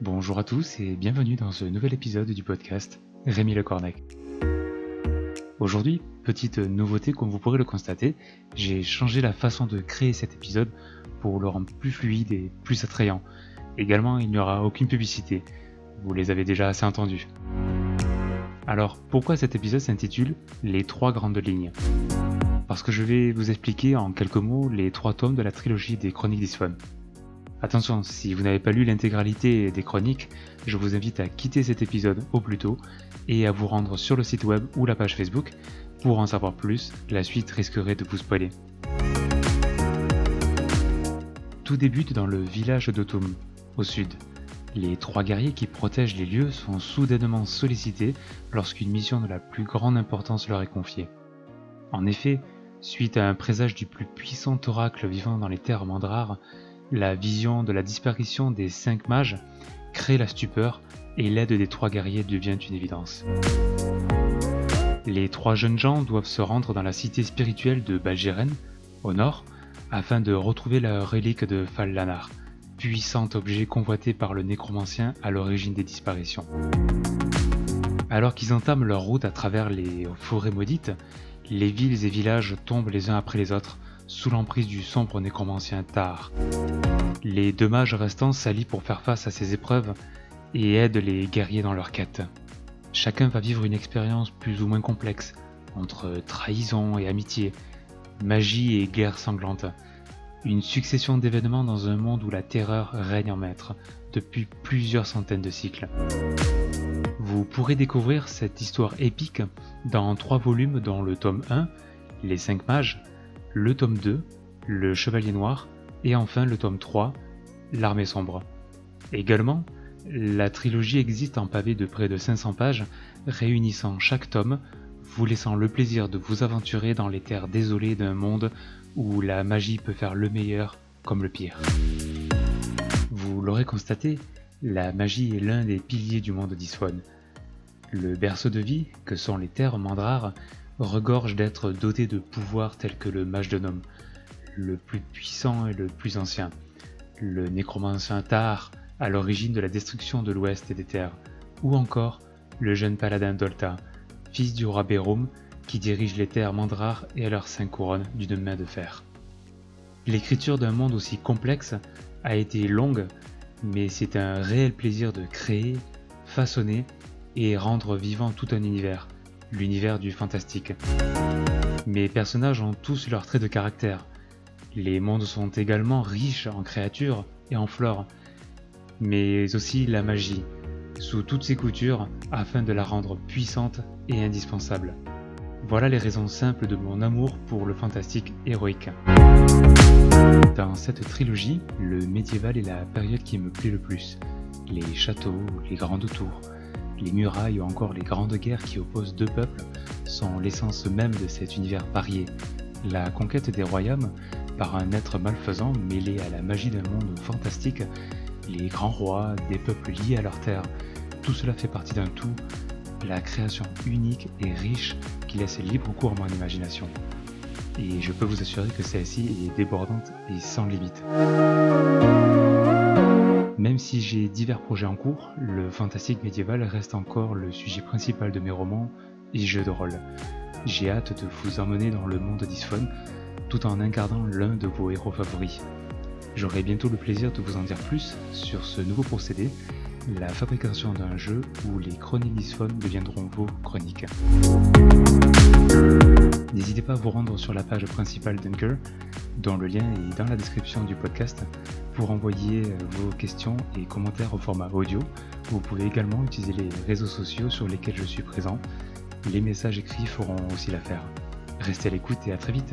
Bonjour à tous et bienvenue dans ce nouvel épisode du podcast Rémi Le Cornec. Aujourd'hui, petite nouveauté comme vous pourrez le constater, j'ai changé la façon de créer cet épisode pour le rendre plus fluide et plus attrayant. Également, il n'y aura aucune publicité, vous les avez déjà assez entendus. Alors, pourquoi cet épisode s'intitule Les trois grandes lignes Parce que je vais vous expliquer en quelques mots les trois tomes de la trilogie des Chroniques d'Isphone. Attention, si vous n'avez pas lu l'intégralité des chroniques, je vous invite à quitter cet épisode au plus tôt et à vous rendre sur le site web ou la page Facebook pour en savoir plus, la suite risquerait de vous spoiler. Tout débute dans le village d'Otum, au sud. Les trois guerriers qui protègent les lieux sont soudainement sollicités lorsqu'une mission de la plus grande importance leur est confiée. En effet, suite à un présage du plus puissant oracle vivant dans les terres mandrares, la vision de la disparition des cinq mages crée la stupeur et l'aide des trois guerriers devient une évidence. Les trois jeunes gens doivent se rendre dans la cité spirituelle de Balgeren, au nord, afin de retrouver la relique de Fallanar, puissant objet convoité par le nécromancien à l'origine des disparitions. Alors qu'ils entament leur route à travers les forêts maudites, les villes et villages tombent les uns après les autres, sous l'emprise du sombre nécromancien Tar. Les deux mages restants s'allient pour faire face à ces épreuves et aident les guerriers dans leur quête. Chacun va vivre une expérience plus ou moins complexe, entre trahison et amitié, magie et guerre sanglante. Une succession d'événements dans un monde où la terreur règne en maître depuis plusieurs centaines de cycles. Vous pourrez découvrir cette histoire épique dans trois volumes dont le tome 1, Les cinq mages, le tome 2, Le Chevalier Noir, et enfin le tome 3, L'Armée Sombre. Également, la trilogie existe en pavé de près de 500 pages, réunissant chaque tome, vous laissant le plaisir de vous aventurer dans les terres désolées d'un monde où la magie peut faire le meilleur comme le pire. Vous l'aurez constaté, la magie est l'un des piliers du monde d'Iswan. Le berceau de vie, que sont les terres mandrares, regorge d'êtres dotés de pouvoirs tels que le mage de nom, le plus puissant et le plus ancien, le nécromancien Tar, à l'origine de la destruction de l'ouest et des terres, ou encore le jeune paladin Dolta, fils du roi Bérum, qui dirige les terres mandrares et à leurs cinq couronnes d'une main de fer. L'écriture d'un monde aussi complexe a été longue, mais c'est un réel plaisir de créer, façonner et rendre vivant tout un univers, l'univers du fantastique. Mes personnages ont tous leurs traits de caractère. Les mondes sont également riches en créatures et en flore, mais aussi la magie, sous toutes ses coutures, afin de la rendre puissante et indispensable. Voilà les raisons simples de mon amour pour le fantastique héroïque. Dans cette trilogie, le médiéval est la période qui me plaît le plus. Les châteaux, les grandes tours, les murailles ou encore les grandes guerres qui opposent deux peuples sont l'essence même de cet univers varié. La conquête des royaumes par un être malfaisant mêlé à la magie d'un monde fantastique, les grands rois, des peuples liés à leur terre, tout cela fait partie d'un tout, la création unique et riche qui laisse libre cours à mon imagination. Et je peux vous assurer que celle-ci est débordante et sans limite. Même si j'ai divers projets en cours, le fantastique médiéval reste encore le sujet principal de mes romans et jeux de rôle. J'ai hâte de vous emmener dans le monde d'Isphone tout en incarnant l'un de vos héros favoris. J'aurai bientôt le plaisir de vous en dire plus sur ce nouveau procédé, la fabrication d'un jeu où les chroniques d'Isphone deviendront vos chroniques. N'hésitez pas à vous rendre sur la page principale d'Unker, dont le lien est dans la description du podcast, pour envoyer euh, vos questions et commentaires au format audio. Vous pouvez également utiliser les réseaux sociaux sur lesquels je suis présent. Les messages écrits feront aussi l'affaire. Restez à l'écoute et à très vite.